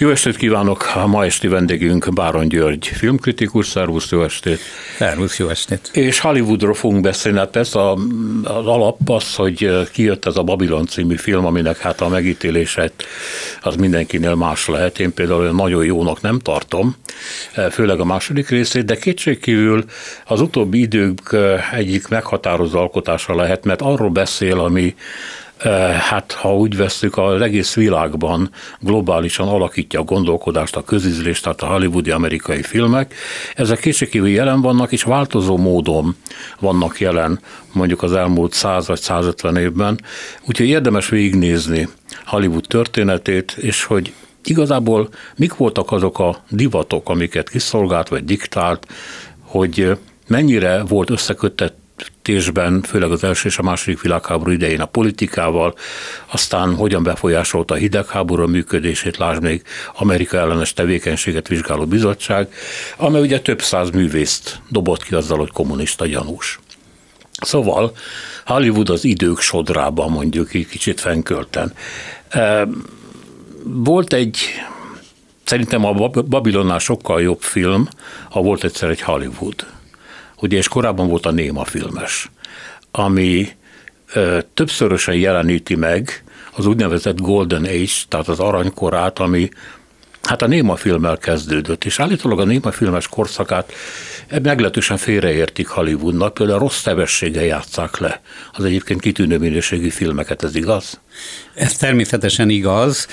Jó estét kívánok! A ma esti vendégünk Báron György, filmkritikus, szervusz, jó estét! Szervusz, jó estét! És Hollywoodról fogunk beszélni, hát ez a, az alap az, hogy kijött ez a Babylon című film, aminek hát a megítélése az mindenkinél más lehet. Én például nagyon jónak nem tartom, főleg a második részét, de kétségkívül az utóbbi idők egyik meghatározó alkotása lehet, mert arról beszél, ami hát ha úgy veszük, az egész világban globálisan alakítja a gondolkodást, a közizlést, tehát a hollywoodi amerikai filmek. Ezek kétségkívül jelen vannak, és változó módon vannak jelen mondjuk az elmúlt 100 vagy 150 évben. Úgyhogy érdemes végignézni Hollywood történetét, és hogy igazából mik voltak azok a divatok, amiket kiszolgált vagy diktált, hogy mennyire volt összeköttet összefüggésben, főleg az első és a második világháború idején a politikával, aztán hogyan befolyásolta a hidegháború működését, lásd még Amerika ellenes tevékenységet vizsgáló bizottság, amely ugye több száz művészt dobott ki azzal, hogy kommunista gyanús. Szóval Hollywood az idők sodrában mondjuk így kicsit fenkölten. Volt egy Szerintem a Babylonnál sokkal jobb film, ha volt egyszer egy Hollywood ugye, és korábban volt a Néma filmes, ami ö, többszörösen jeleníti meg az úgynevezett Golden Age, tehát az aranykorát, ami hát a Néma filmmel kezdődött, és állítólag a Néma filmes korszakát meglehetősen félreértik Hollywoodnak, például rossz sebességgel játszák le az egyébként kitűnő minőségű filmeket, ez igaz? Ez természetesen igaz,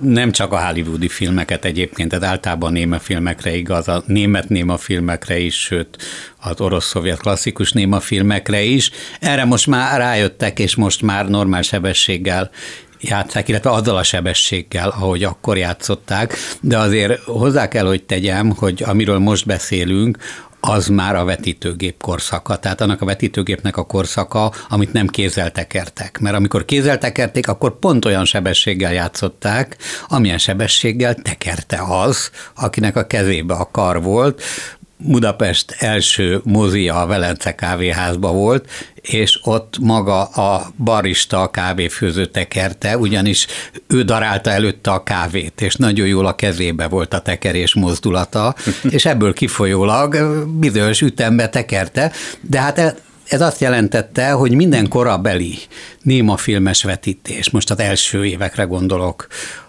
nem csak a hollywoodi filmeket egyébként, tehát általában néma filmekre igaz, a német néma filmekre is, sőt az orosz-szovjet klasszikus néma filmekre is. Erre most már rájöttek, és most már normál sebességgel játszák, illetve azzal a sebességgel, ahogy akkor játszották, de azért hozzá kell, hogy tegyem, hogy amiről most beszélünk, az már a vetítőgép korszaka, tehát annak a vetítőgépnek a korszaka, amit nem kézzel tekertek. Mert amikor kézzel tekerték, akkor pont olyan sebességgel játszották, amilyen sebességgel tekerte az, akinek a kezébe a kar volt, Budapest első mozia a Velence kávéházba volt, és ott maga a barista a kávéfőző tekerte, ugyanis ő darálta előtte a kávét, és nagyon jól a kezébe volt a tekerés mozdulata, és ebből kifolyólag bizonyos ütembe tekerte, de hát ez azt jelentette, hogy minden korabeli néma filmes vetítés, most az első évekre gondolok,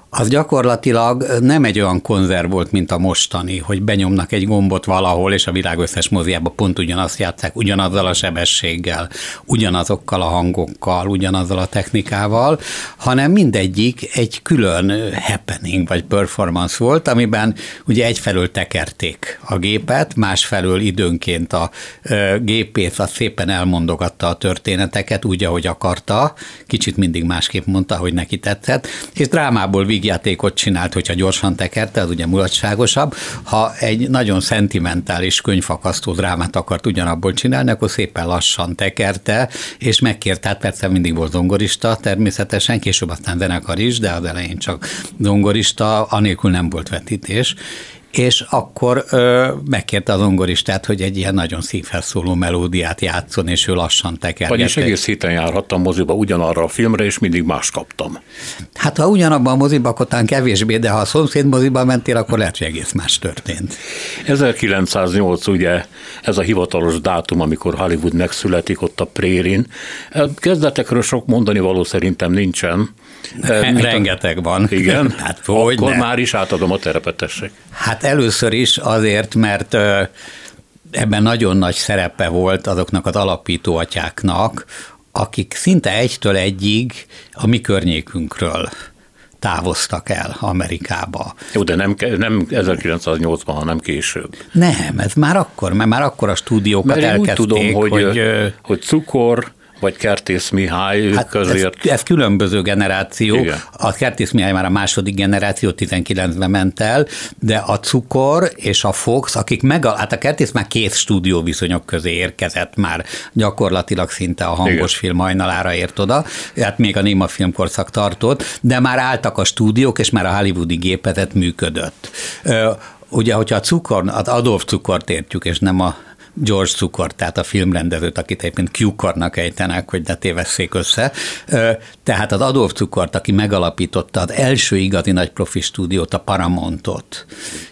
az gyakorlatilag nem egy olyan konzerv volt, mint a mostani, hogy benyomnak egy gombot valahol, és a világ összes moziába pont ugyanazt játszák, ugyanazzal a sebességgel, ugyanazokkal a hangokkal, ugyanazzal a technikával, hanem mindegyik egy külön happening vagy performance volt, amiben ugye egyfelől tekerték a gépet, másfelől időnként a gépész az szépen elmondogatta a történeteket úgy, ahogy akarta, kicsit mindig másképp mondta, hogy neki tetszett, és drámából vígjátékot csinált, hogyha gyorsan tekerte, az ugye mulatságosabb. Ha egy nagyon szentimentális könyvfakasztó drámát akart ugyanabból csinálni, akkor szépen lassan tekerte, és megkért, tehát persze mindig volt zongorista, természetesen, később aztán zenekar is, de az elején csak zongorista, anélkül nem volt vetítés, és akkor ö, megkérte az ongoristát, hogy egy ilyen nagyon szívhez szóló melódiát játszon, és ő lassan tekergette. Vagyis egész héten járhattam moziba ugyanarra a filmre, és mindig más kaptam. Hát ha ugyanabban a moziba, akkor talán kevésbé, de ha a szomszéd moziba mentél, akkor lehet, hogy egész más történt. 1908 ugye ez a hivatalos dátum, amikor Hollywood megszületik ott a Prérin. Kezdetekről sok mondani való szerintem nincsen. Rengeteg van. Igen? Hát, hogy Akkor ne. már is átadom a terepetesség. Hát először is azért, mert ebben nagyon nagy szerepe volt azoknak az alapító atyáknak, akik szinte egytől egyig a mi környékünkről távoztak el Amerikába. Jó, de nem, nem 1980, hanem később. Nem, ez már akkor, mert már akkor a stúdiókat mert elkezdték. Úgy tudom, hogy, hogy, hogy cukor, vagy Kertész Mihály, ők hát azért... Ez, ez különböző generáció. Igen. A Kertész Mihály már a második generáció, 19-ben ment el, de a Cukor és a Fox, akik meg, hát a Kertész már két stúdióviszonyok közé érkezett már gyakorlatilag szinte a hangos Igen. film hajnalára ért oda, hát még a néma filmkorszak tartott, de már álltak a stúdiók, és már a hollywoodi gépezet működött ugye, hogyha a cukor, az Adolf cukort értjük, és nem a George Cukor, tehát a filmrendezőt, akit egyébként Cukornak ejtenek, hogy ne tévesszék össze. Tehát az Adolf Cukort, aki megalapította az első igazi nagy profi stúdiót, a Paramountot,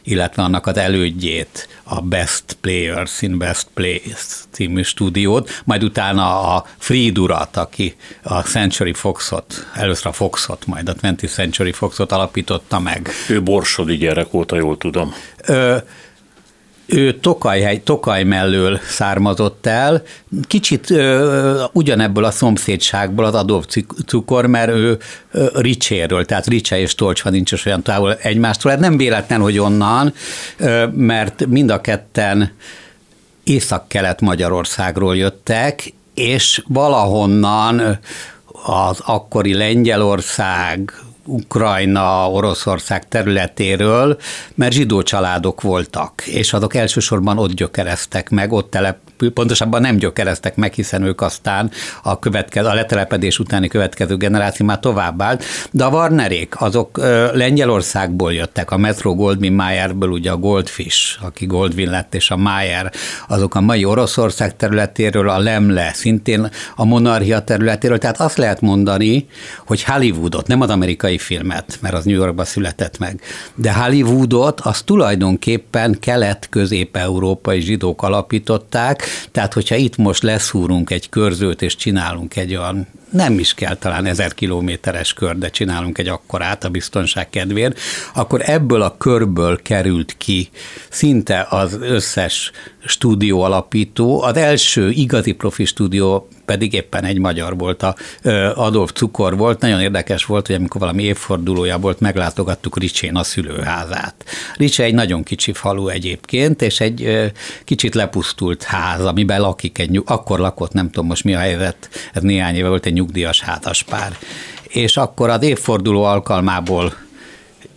illetve annak az elődjét, a Best Players in Best Place című stúdiót, majd utána a Fried urat, aki a Century Foxot, először a Foxot, majd a 20th Century Foxot alapította meg. Ő borsodi gyerek volt, jól tudom. Ö, ő Tokaj, Tokaj mellől származott el, kicsit ö, ugyanebből a szomszédságból az Adolf cukor, mert ő ö, Ricséről, tehát Ricse és Tolcsva nincs is olyan távol egymástól. Hát nem véletlen, hogy onnan, ö, mert mind a ketten észak-kelet Magyarországról jöttek, és valahonnan az akkori Lengyelország, Ukrajna, Oroszország területéről, mert zsidó családok voltak, és azok elsősorban ott gyökereztek meg, ott telep, pontosabban nem gyökereztek meg, hiszen ők aztán a, következő, a letelepedés utáni következő generáció már továbbált, de a Warnerék, azok Lengyelországból jöttek, a Metro Goldwyn Mayerből ugye a Goldfish, aki Goldwyn lett, és a Mayer, azok a mai Oroszország területéről, a Lemle, szintén a monarchia területéről, tehát azt lehet mondani, hogy Hollywoodot, nem az amerikai filmet, mert az New Yorkba született meg, de Hollywoodot az tulajdonképpen kelet-közép-európai zsidók alapították, tehát, hogyha itt most leszúrunk egy körzőt, és csinálunk egy olyan nem is kell talán ezer kilométeres kör, de csinálunk egy akkorát a biztonság kedvéért, akkor ebből a körből került ki szinte az összes stúdió alapító. Az első igazi profi stúdió pedig éppen egy magyar volt, a Adolf Cukor volt. Nagyon érdekes volt, hogy amikor valami évfordulója volt, meglátogattuk Ricsén a szülőházát. Ricse egy nagyon kicsi falu egyébként, és egy kicsit lepusztult ház, amiben lakik egy, akkor lakott, nem tudom most mi a helyzet, ez néhány éve volt egy nyugdíjas házaspár. És akkor az évforduló alkalmából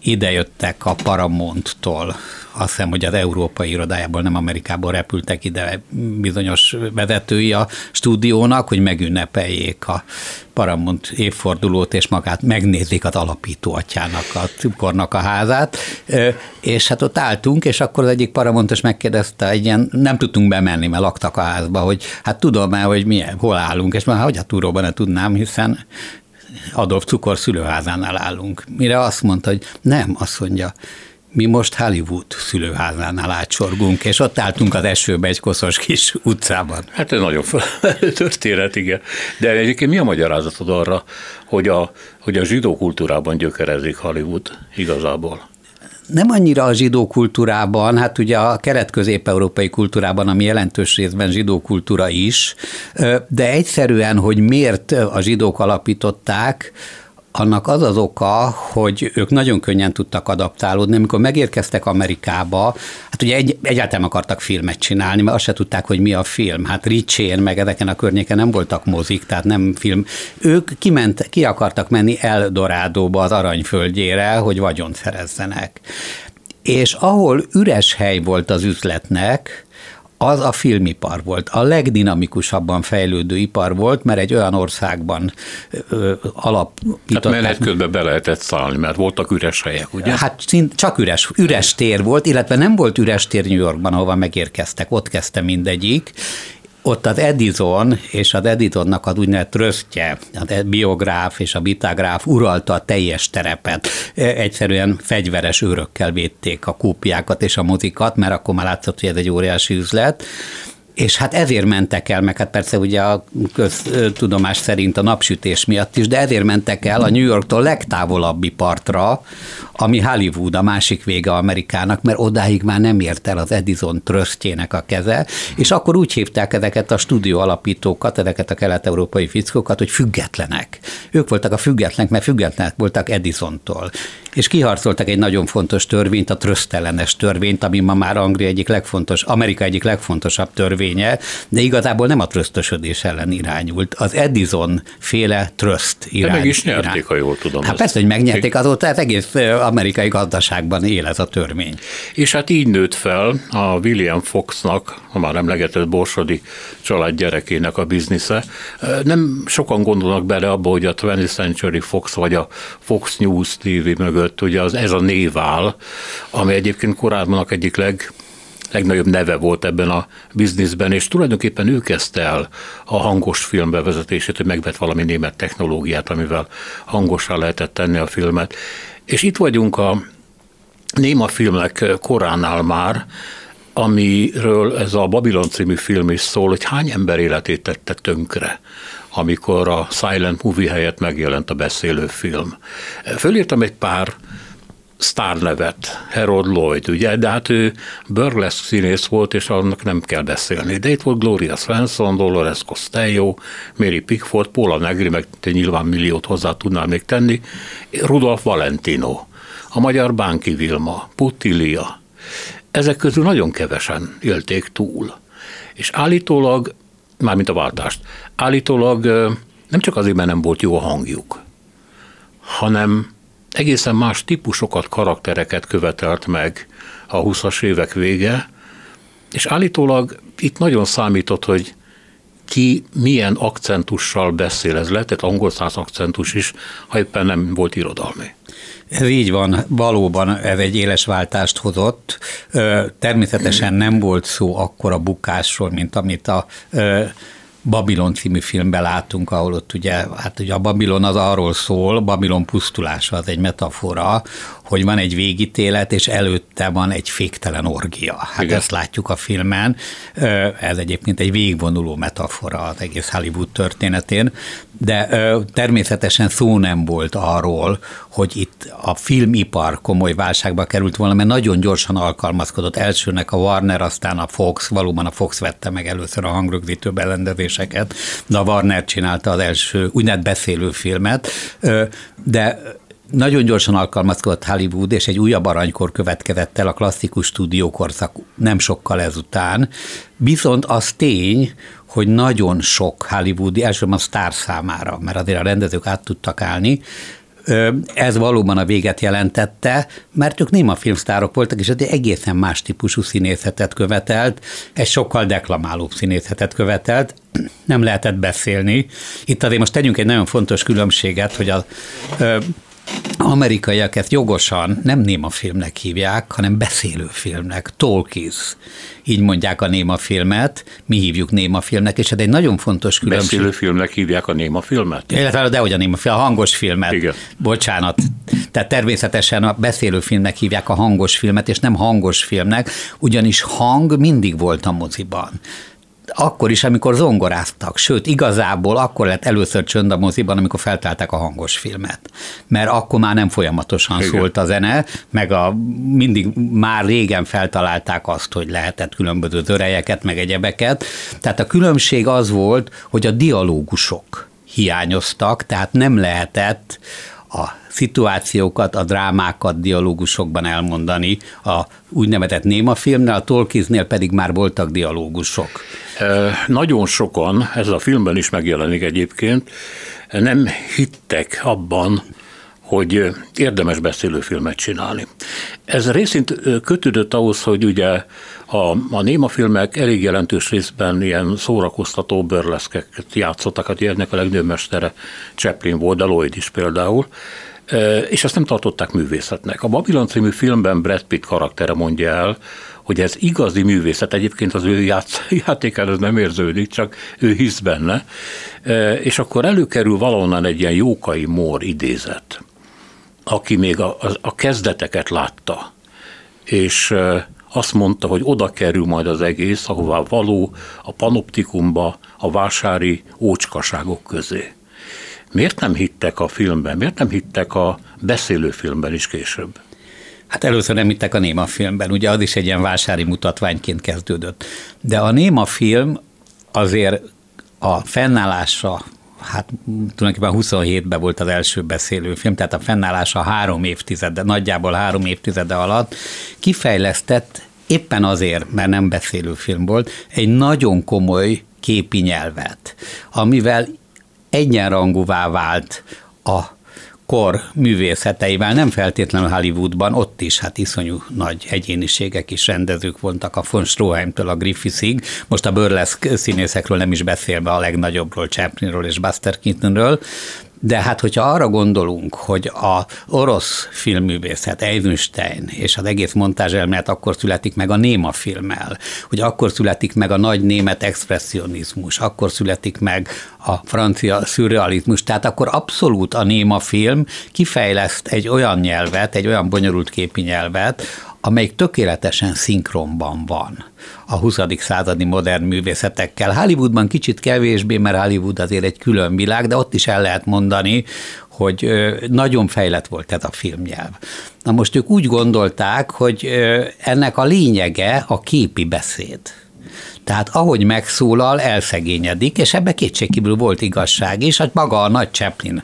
idejöttek a Paramonttól azt hiszem, hogy az európai irodájából, nem Amerikából repültek ide bizonyos vezetői a stúdiónak, hogy megünnepeljék a Paramount évfordulót, és magát megnézik az alapító atyának, a cukornak a házát, és hát ott álltunk, és akkor az egyik Paramontos megkérdezte, egy ilyen, nem tudtunk bemenni, mert laktak a házba, hogy hát tudom el, hogy milyen, hol állunk, és már hogy a túróban ne tudnám, hiszen Adolf Cukor szülőházánál állunk. Mire azt mondta, hogy nem, azt mondja, mi most Hollywood szülőházánál átsorgunk, és ott álltunk az esőbe egy koszos kis utcában. Hát ez nagyon történet, igen. De egyébként mi a magyarázatod arra, hogy a, hogy a zsidó kultúrában gyökerezik Hollywood igazából? nem annyira a zsidó kultúrában, hát ugye a kelet-közép-európai kultúrában, ami jelentős részben zsidó kultúra is, de egyszerűen, hogy miért a zsidók alapították, annak az az oka, hogy ők nagyon könnyen tudtak adaptálódni. Amikor megérkeztek Amerikába, hát ugye egy, egyáltalán akartak filmet csinálni, mert azt se tudták, hogy mi a film. Hát Ricsén, meg ezeken a környéken nem voltak mozik, tehát nem film. Ők kiment, ki akartak menni Eldorádóba, az aranyföldjére, hogy vagyont szerezzenek. És ahol üres hely volt az üzletnek, az a filmipar volt. A legdinamikusabban fejlődő ipar volt, mert egy olyan országban alapították. Hát menet közben be lehetett szállni, mert voltak üres helyek, ugye? Hát szint, csak üres, üres tér volt, illetve nem volt üres tér New Yorkban, ahova megérkeztek, ott kezdte mindegyik, ott az Edison és az Edisonnak az úgynevezett trösztje, a biográf és a bitagráf uralta a teljes terepet. E, egyszerűen fegyveres őrökkel védték a kópiákat és a mozikat, mert akkor már látszott, hogy ez egy óriási üzlet és hát ezért mentek el, meg hát persze ugye a köztudomás szerint a napsütés miatt is, de ezért mentek el a New Yorktól legtávolabbi partra, ami Hollywood, a másik vége Amerikának, mert odáig már nem ért el az Edison trösztjének a keze, és akkor úgy hívták ezeket a stúdió alapítókat, ezeket a kelet-európai fickókat, hogy függetlenek. Ők voltak a függetlenek, mert függetlenek voltak Edisontól. És kiharcoltak egy nagyon fontos törvényt, a trösztelenes törvényt, ami ma már Anglia egyik legfontos, Amerika egyik legfontosabb törvénye, de igazából nem a trösztösödés ellen irányult. Az Edison féle tröszt irány. De meg is nyerték, irány. ha jól tudom. Hát persze, hogy megnyerték, azóta az egész amerikai gazdaságban él ez a törvény. És hát így nőtt fel a William Foxnak, a már emlegetett Borsodi család gyerekének a biznisze. Nem sokan gondolnak bele abba, hogy a 20th Century Fox vagy a Fox News TV mögött ugye az ez a név áll, ami egyébként korábban egyik leg legnagyobb neve volt ebben a bizniszben, és tulajdonképpen ő kezdte el a hangos film bevezetését, hogy megvett valami német technológiát, amivel hangosra lehetett tenni a filmet. És itt vagyunk a néma filmek koránál már, amiről ez a Babylon című film is szól, hogy hány ember életét tette tönkre amikor a silent movie helyett megjelent a beszélő film. Fölírtam egy pár sztárnevet, Harold Lloyd, ugye, de hát ő burlesque színész volt, és annak nem kell beszélni. De itt volt Gloria Svensson, Dolores Costello, Mary Pickford, Paula Negri, meg te nyilván milliót hozzá tudnál még tenni, Rudolf Valentino, a magyar Bánki Vilma, Putilia. Ezek közül nagyon kevesen élték túl. És állítólag, mármint a váltást, állítólag nem csak azért, mert nem volt jó a hangjuk, hanem egészen más típusokat, karaktereket követelt meg a 20-as évek vége, és állítólag itt nagyon számított, hogy ki milyen akcentussal beszél. Ez lehetett angol száz akcentus is, ha éppen nem volt irodalmi. Ez így van, valóban ez egy éles váltást hozott. Természetesen nem volt szó akkor a bukásról, mint amit a Babilon című filmben látunk, ahol ott ugye, hát ugye a Babilon az arról szól, Babilon pusztulása az egy metafora, hogy van egy végítélet, és előtte van egy féktelen orgia. Hát Igen. ezt látjuk a filmen. Ez egyébként egy végvonuló metafora az egész Hollywood történetén, de természetesen szó nem volt arról, hogy itt a filmipar komoly válságba került volna, mert nagyon gyorsan alkalmazkodott. Elsőnek a Warner, aztán a Fox, valóban a Fox vette meg először a hangrögzítő berendezéseket, de a Warner csinálta az első úgynevezett beszélő filmet, de nagyon gyorsan alkalmazkodott Hollywood, és egy újabb aranykor következett el a klasszikus stúdiókorszak nem sokkal ezután. Viszont az tény, hogy nagyon sok hollywoodi, elsősorban a sztár számára, mert azért a rendezők át tudtak állni, ez valóban a véget jelentette, mert ők néma filmsztárok voltak, és egy egészen más típusú színészetet követelt, egy sokkal deklamálóbb színészetet követelt, nem lehetett beszélni. Itt azért most tegyünk egy nagyon fontos különbséget, hogy a amerikaiak ezt jogosan nem néma filmnek hívják, hanem beszélő filmnek, talkies. Így mondják a néma filmet, mi hívjuk néma filmnek, és ez egy nagyon fontos különbség. Beszélő filmnek hívják a néma filmet? Illetve, de hogy a néma film, a hangos filmet. Igen. Bocsánat. Tehát természetesen a beszélő filmnek hívják a hangos filmet, és nem hangos filmnek, ugyanis hang mindig volt a moziban akkor is, amikor zongoráztak, sőt, igazából akkor lett először csönd a moziban, amikor feltálták a hangos filmet. Mert akkor már nem folyamatosan Igen. szólt a zene, meg a, mindig már régen feltalálták azt, hogy lehetett különböző zörejeket, meg egyebeket. Tehát a különbség az volt, hogy a dialógusok hiányoztak, tehát nem lehetett a szituációkat, a drámákat dialógusokban elmondani. A úgynevezett néma filmnél, a Tolkiznél pedig már voltak dialógusok. E, nagyon sokan, ez a filmben is megjelenik egyébként, nem hittek abban, hogy érdemes beszélőfilmet csinálni. Ez részint kötődött ahhoz, hogy ugye a, a néma filmek elég jelentős részben ilyen szórakoztató bőrleszkeket játszottak, hát ennek a legnagyobb mestere Chaplin volt, de Lloyd is például, és ezt nem tartották művészetnek. A Babylon című filmben Brad Pitt karaktere mondja el, hogy ez igazi művészet, egyébként az ő játsz, játékán ez nem érződik, csak ő hisz benne, és akkor előkerül valahonnan egy ilyen jókai mór idézet, aki még a, a, a kezdeteket látta, és azt mondta, hogy oda kerül majd az egész, ahová való, a panoptikumba, a vásári ócskaságok közé. Miért nem hittek a filmben? Miért nem hittek a beszélőfilmben is később? Hát először nem hittek a néma filmben, ugye az is egy ilyen vásári mutatványként kezdődött. De a néma film azért a fennállása hát tulajdonképpen 27-ben volt az első beszélőfilm, tehát a fennállása három évtizede, nagyjából három évtizede alatt kifejlesztett éppen azért, mert nem beszélőfilm volt, egy nagyon komoly képi nyelvet, amivel egyenrangúvá vált a kor művészeteivel, nem feltétlenül Hollywoodban, ott is hát iszonyú nagy egyéniségek is rendezők voltak a von Stroheimtől a Griffithsig, most a burlesque színészekről nem is beszélve a legnagyobbról, Chaplinról és Buster Keatonről, De hát, hogyha arra gondolunk, hogy a orosz filmművészet, Eisenstein és az egész montázselmélet akkor születik meg a néma filmmel, hogy akkor születik meg a nagy német expressionizmus, akkor születik meg a francia szürrealizmus, tehát akkor abszolút a néma film kifejleszt egy olyan nyelvet, egy olyan bonyolult képi nyelvet, amelyik tökéletesen szinkronban van a 20. századi modern művészetekkel. Hollywoodban kicsit kevésbé, mert Hollywood azért egy külön világ, de ott is el lehet mondani, hogy nagyon fejlett volt ez a filmnyelv. Na most ők úgy gondolták, hogy ennek a lényege a képi beszéd. Tehát ahogy megszólal, elszegényedik, és ebbe kétségkívül volt igazság is, hogy maga a nagy Chaplin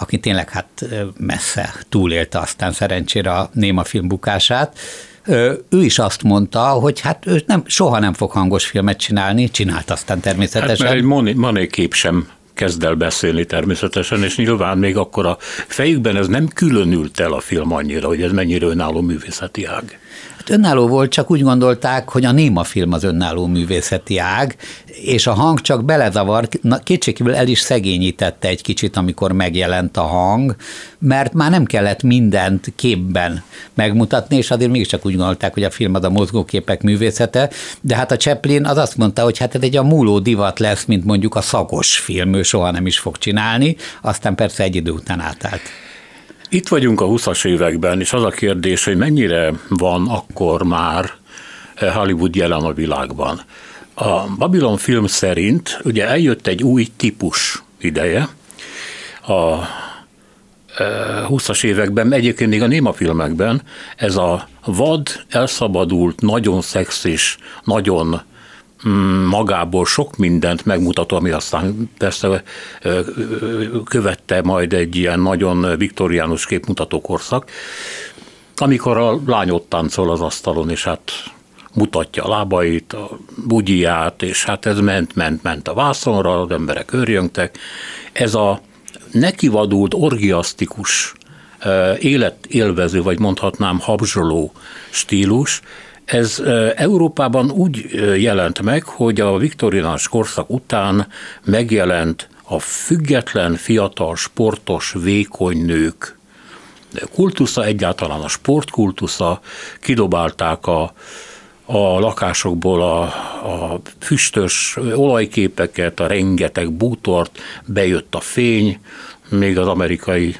aki tényleg hát messze túlélte aztán szerencsére a néma film bukását, ő is azt mondta, hogy hát ő nem, soha nem fog hangos filmet csinálni, csinált aztán természetesen. Hát mert egy Mané kép sem kezd el beszélni természetesen, és nyilván még akkor a fejükben ez nem különült el a film annyira, hogy ez mennyire önálló művészeti ág. Hát önálló volt, csak úgy gondolták, hogy a néma film az önálló művészeti ág, és a hang csak belezavar, kétségkívül el is szegényítette egy kicsit, amikor megjelent a hang, mert már nem kellett mindent képben megmutatni, és azért mégiscsak úgy gondolták, hogy a film az a mozgóképek művészete, de hát a Chaplin az azt mondta, hogy hát ez egy a múló divat lesz, mint mondjuk a szagos film, ő soha nem is fog csinálni, aztán persze egy idő után átállt. Itt vagyunk a 20-as években, és az a kérdés, hogy mennyire van akkor már Hollywood jelen a világban. A Babylon film szerint ugye eljött egy új típus ideje, a 20-as években, egyébként még a néma filmekben, ez a vad, elszabadult, nagyon szexis, nagyon magából sok mindent megmutató, ami aztán persze követte majd egy ilyen nagyon viktoriánus képmutató korszak, amikor a lány ott táncol az asztalon, és hát mutatja a lábait, a bugyját, és hát ez ment, ment, ment a vászonra, az emberek örjöngtek. Ez a nekivadult, orgiasztikus, életélvező, vagy mondhatnám habzsoló stílus, ez Európában úgy jelent meg, hogy a viktoriánus korszak után megjelent a független, fiatal, sportos, vékony nők kultusza, egyáltalán a sportkultusza, kidobálták a, a lakásokból a, a füstös olajképeket, a rengeteg bútort, bejött a fény, még az amerikai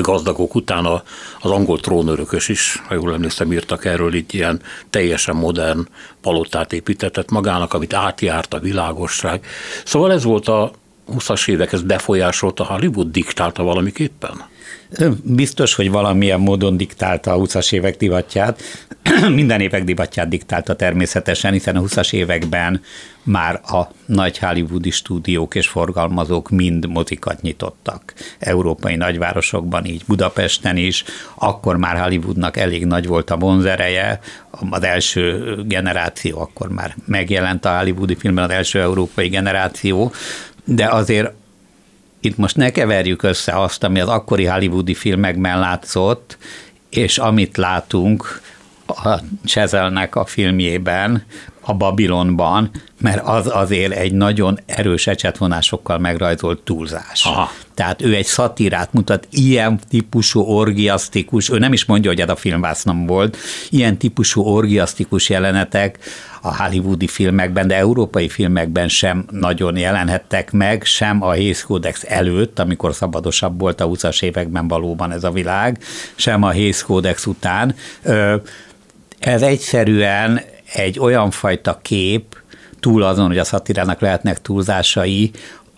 gazdagok utána az angol trónörökös is, ha jól emlékszem, írtak erről itt ilyen teljesen modern palotát építetett magának, amit átjárt a világosság. Szóval ez volt a 20-as évek, ez befolyásolta Hollywood, diktálta valamiképpen? Biztos, hogy valamilyen módon diktálta a 20-as évek divatját. Minden évek divatját diktálta természetesen, hiszen a 20-as években már a nagy hollywoodi stúdiók és forgalmazók mind mozikat nyitottak. Európai nagyvárosokban, így Budapesten is. Akkor már Hollywoodnak elég nagy volt a vonzereje. Az első generáció, akkor már megjelent a hollywoodi filmben az első európai generáció, de azért itt most ne keverjük össze azt, ami az akkori hollywoodi filmekben látszott, és amit látunk a Csezelnek a filmjében, a Babilonban, mert az azért egy nagyon erős ecsetvonásokkal megrajzolt túlzás. Aha. Tehát ő egy szatírát mutat, ilyen típusú orgiasztikus, ő nem is mondja, hogy ez a filmvásznom volt, ilyen típusú orgiasztikus jelenetek a hollywoodi filmekben, de európai filmekben sem nagyon jelenhettek meg, sem a Hays Codex előtt, amikor szabadosabb volt a 20-as években valóban ez a világ, sem a Hays Codex után. Ez egyszerűen egy olyan fajta kép, túl azon, hogy a szatirának lehetnek túlzásai,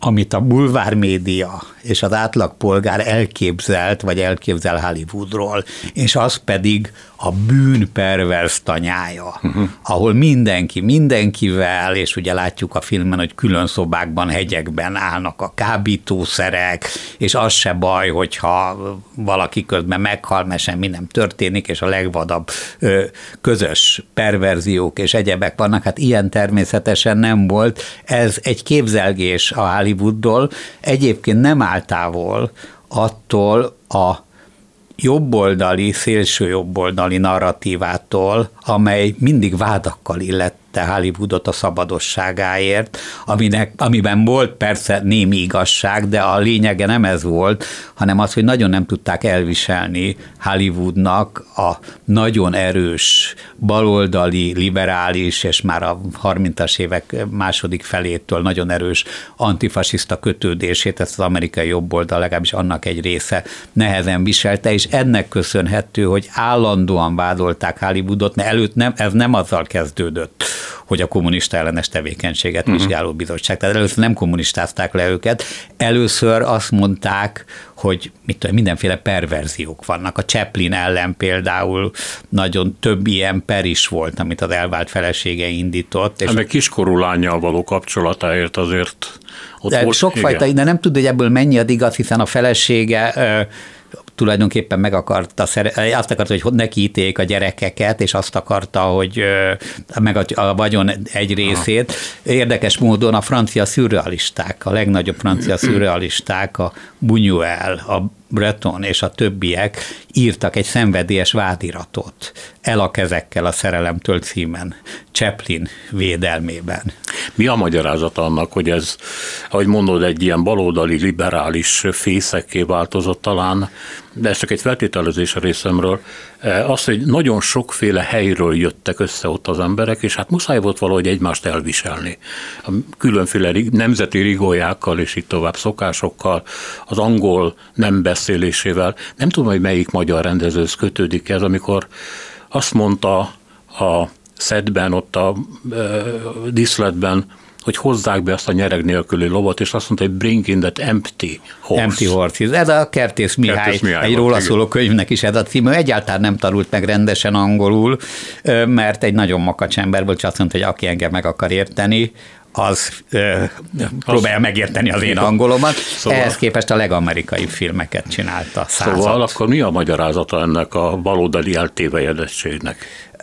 amit a bulvár média és az átlagpolgár elképzelt, vagy elképzel Hollywoodról, és az pedig a bűn pervers tanyája, uh-huh. ahol mindenki mindenkivel, és ugye látjuk a filmen, hogy külön szobákban, hegyekben állnak a kábítószerek, és az se baj, hogyha valaki közben meghal, mert semmi nem történik, és a legvadabb ö, közös perverziók és egyebek vannak, hát ilyen természetesen nem volt. Ez egy képzelgés a Hollywoodról, egyébként nem áll attól a jobboldali, szélső jobboldali narratívától, amely mindig vádakkal illet megvédte Hollywoodot a szabadosságáért, aminek, amiben volt persze némi igazság, de a lényege nem ez volt, hanem az, hogy nagyon nem tudták elviselni Hollywoodnak a nagyon erős baloldali, liberális, és már a 30-as évek második felétől nagyon erős antifasiszta kötődését, ezt az amerikai jobboldal legalábbis annak egy része nehezen viselte, és ennek köszönhető, hogy állandóan vádolták Hollywoodot, mert előtt nem, ez nem azzal kezdődött, hogy a kommunista ellenes tevékenységet uh-huh. vizsgáló bizottság. Tehát először nem kommunistázták le őket, először azt mondták, hogy mit tudom, mindenféle perverziók vannak. A Chaplin ellen például nagyon több ilyen per is volt, amit az elvált felesége indított. És meg kiskorú lányjal való kapcsolatáért azért ott de volt, sokfajta, igen. de nem tudod, hogy ebből mennyi a igaz, hiszen a felesége tulajdonképpen meg akarta, azt akarta, hogy neki ítéljék a gyerekeket, és azt akarta, hogy meg a, a vagyon egy részét. Érdekes módon a francia szürrealisták, a legnagyobb francia szürrealisták, a Buñuel, a Breton és a többiek írtak egy szenvedélyes vádiratot el a kezekkel a szerelemtől címen, Chaplin védelmében. Mi a magyarázat annak, hogy ez, ahogy mondod, egy ilyen baloldali, liberális fészekké változott talán, de ez csak egy feltételezés a részemről, e, az, hogy nagyon sokféle helyről jöttek össze ott az emberek, és hát muszáj volt valahogy egymást elviselni. A különféle nemzeti rigójákkal és itt tovább szokásokkal, az angol nem beszélésével. Nem tudom, hogy melyik magyar rendezőhöz kötődik ez, amikor azt mondta a szedben, ott a e, diszletben, hogy hozzák be azt a nyereg nélküli lovat, és azt mondta, hogy bring in that empty horse. Empty horse. Ez a Kertész Mihály, Kertész Mihály egy róla szóló könyvnek is ez a címe. Egyáltalán nem tanult meg rendesen angolul, mert egy nagyon makacs ember volt, és azt mondta, hogy aki engem meg akar érteni, az ö, próbálja megérteni az én angolomat. Szóval, Ehhez képest a legamerikai filmeket csinálta. Százat. Szóval akkor mi a magyarázata ennek a baloldali eltévejedettségnek?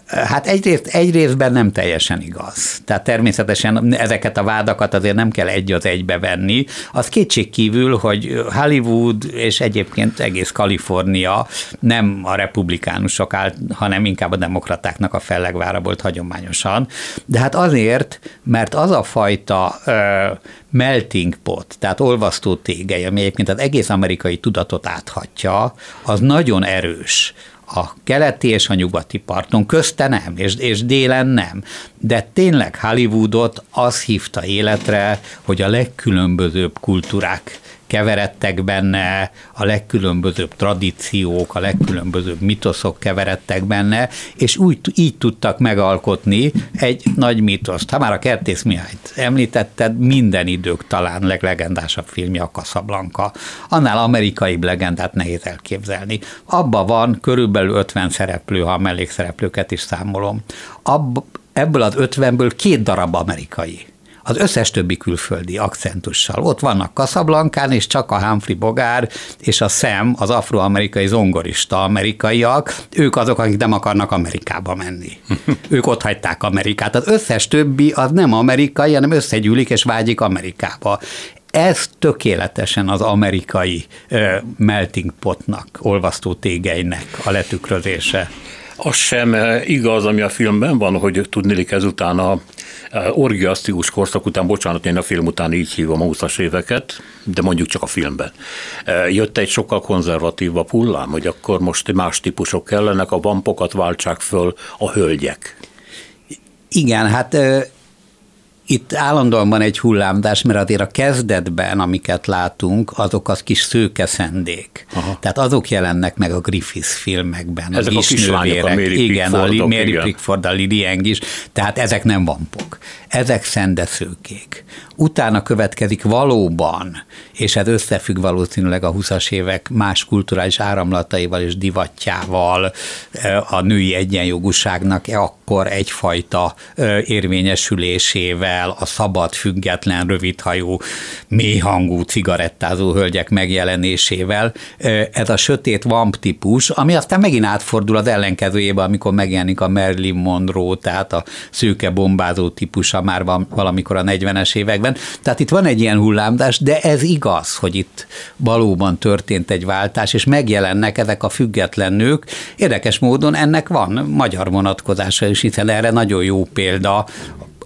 Hát egyrészt, egyrésztben nem teljesen igaz. Tehát természetesen ezeket a vádakat azért nem kell egy az egybe venni. Az kétség kívül, hogy Hollywood és egyébként egész Kalifornia nem a republikánusok állt, hanem inkább a demokratáknak a fellegvára volt hagyományosan. De hát azért, mert az a fajta ö, melting pot, tehát olvasztó tégely, ami egyébként az egész amerikai tudatot áthatja, az nagyon erős a keleti és a nyugati parton, közte nem, és, és délen nem. De tényleg Hollywoodot az hívta életre, hogy a legkülönbözőbb kultúrák keveredtek benne, a legkülönbözőbb tradíciók, a legkülönbözőbb mitoszok keveredtek benne, és úgy, így tudtak megalkotni egy nagy mitoszt. Ha már a Kertész Mihályt említetted, minden idők talán leglegendásabb filmje a Casablanca. Annál amerikai legendát nehéz elképzelni. Abba van körülbelül 50 szereplő, ha a mellékszereplőket is számolom. Abba, ebből az 50-ből két darab amerikai az összes többi külföldi akcentussal. Ott vannak Casablancán, és csak a Humphrey Bogár és a Sam, az afroamerikai zongorista amerikaiak, ők azok, akik nem akarnak Amerikába menni. ők ott hagyták Amerikát. Az összes többi az nem amerikai, hanem összegyűlik és vágyik Amerikába ez tökéletesen az amerikai uh, melting potnak, olvasztó tégeinek a letükrözése. Az sem igaz, ami a filmben van, hogy tudnélik ezután a orgiasztikus korszak után, bocsánat, én a film után így hívom a 20 éveket, de mondjuk csak a filmben. Jött egy sokkal konzervatívabb hullám, hogy akkor most más típusok kellenek, a vampokat váltsák föl a hölgyek. Igen, hát itt állandóan van egy hullámdás, mert azért a kezdetben, amiket látunk, azok az kis szőke szendék. Aha. Tehát azok jelennek meg a Griffith filmekben. Ezek a, a kislányok, a Mary Igen, a Mary igen. Pickford, a Lily Eng is. Tehát ezek nem vampok. Ezek szendeszőkék. Utána következik valóban, és ez összefügg valószínűleg a 20-as évek más kulturális áramlataival és divatjával, a női egyenjogúságnak akkor egyfajta érvényesülésével, a szabad, független, rövidhajú, mélyhangú cigarettázó hölgyek megjelenésével. Ez a sötét vamp típus, ami aztán megint átfordul az ellenkezőjébe, amikor megjelenik a Marilyn Monroe, tehát a szőke bombázó típus, óta már van valamikor a 40-es években. Tehát itt van egy ilyen hullámdás, de ez igaz, hogy itt valóban történt egy váltás, és megjelennek ezek a független nők. Érdekes módon ennek van magyar vonatkozása is, hiszen erre nagyon jó példa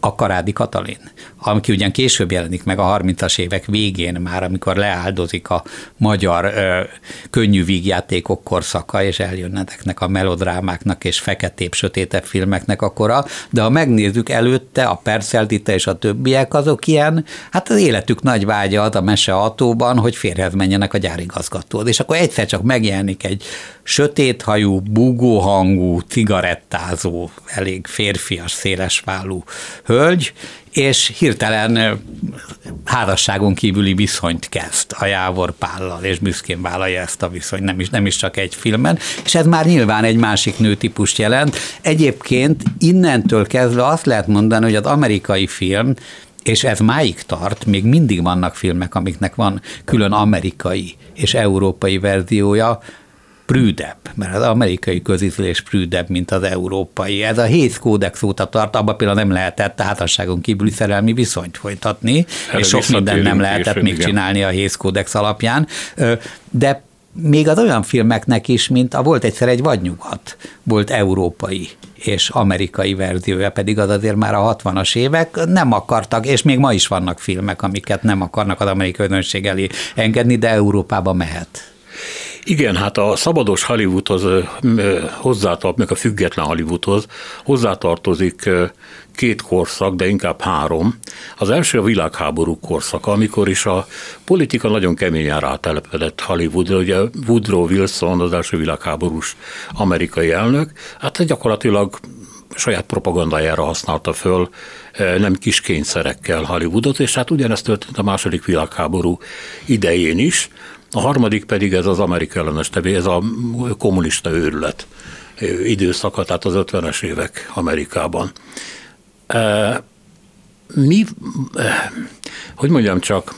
a Karádi Katalin, aki ugyan később jelenik meg a 30-as évek végén már, amikor leáldozik a magyar ö, könnyű vígjátékok korszaka, és eljönnek a melodrámáknak és feketébb, sötétebb filmeknek a kora, de ha megnézzük előtte, a Perszeldita és a többiek, azok ilyen, hát az életük nagy vágya az a mese atóban, hogy férhez menjenek a gyárigazgatóhoz. És akkor egyszer csak megjelenik egy sötéthajú, bugóhangú, cigarettázó, elég férfias, szélesvállú hölgy, és hirtelen házasságon kívüli viszonyt kezd a Jávor Pállal, és büszkén vállalja ezt a viszonyt, nem is, nem is csak egy filmben, és ez már nyilván egy másik nőtípust jelent. Egyébként innentől kezdve azt lehet mondani, hogy az amerikai film és ez máig tart, még mindig vannak filmek, amiknek van külön amerikai és európai verziója, prűdebb, mert az amerikai közízlés prűdebb, mint az európai. Ez a Hész kódex óta tart, abban például nem lehetett a házasságon kívüli szerelmi viszonyt folytatni, Erre és sok minden nem lehetett még igen. csinálni a Hész kódex alapján, de még az olyan filmeknek is, mint a volt egyszer egy vadnyugat, volt európai és amerikai verziója, pedig az azért már a 60-as évek nem akartak, és még ma is vannak filmek, amiket nem akarnak az amerikai közönség elé engedni, de Európába mehet. Igen, hát a szabados Hollywoodhoz hozzátartozik, a független Hollywoodhoz hozzátartozik két korszak, de inkább három. Az első a világháború korszaka, amikor is a politika nagyon keményen rátelepedett Hollywoodra. Ugye Woodrow Wilson, az első világháborús amerikai elnök, hát gyakorlatilag saját propagandájára használta föl nem kis kényszerekkel Hollywoodot, és hát ugyanezt történt a második világháború idején is. A harmadik pedig ez az Amerika ellenes tevé, ez a kommunista őrület időszaka, tehát az 50-es évek Amerikában. Mi, hogy mondjam csak,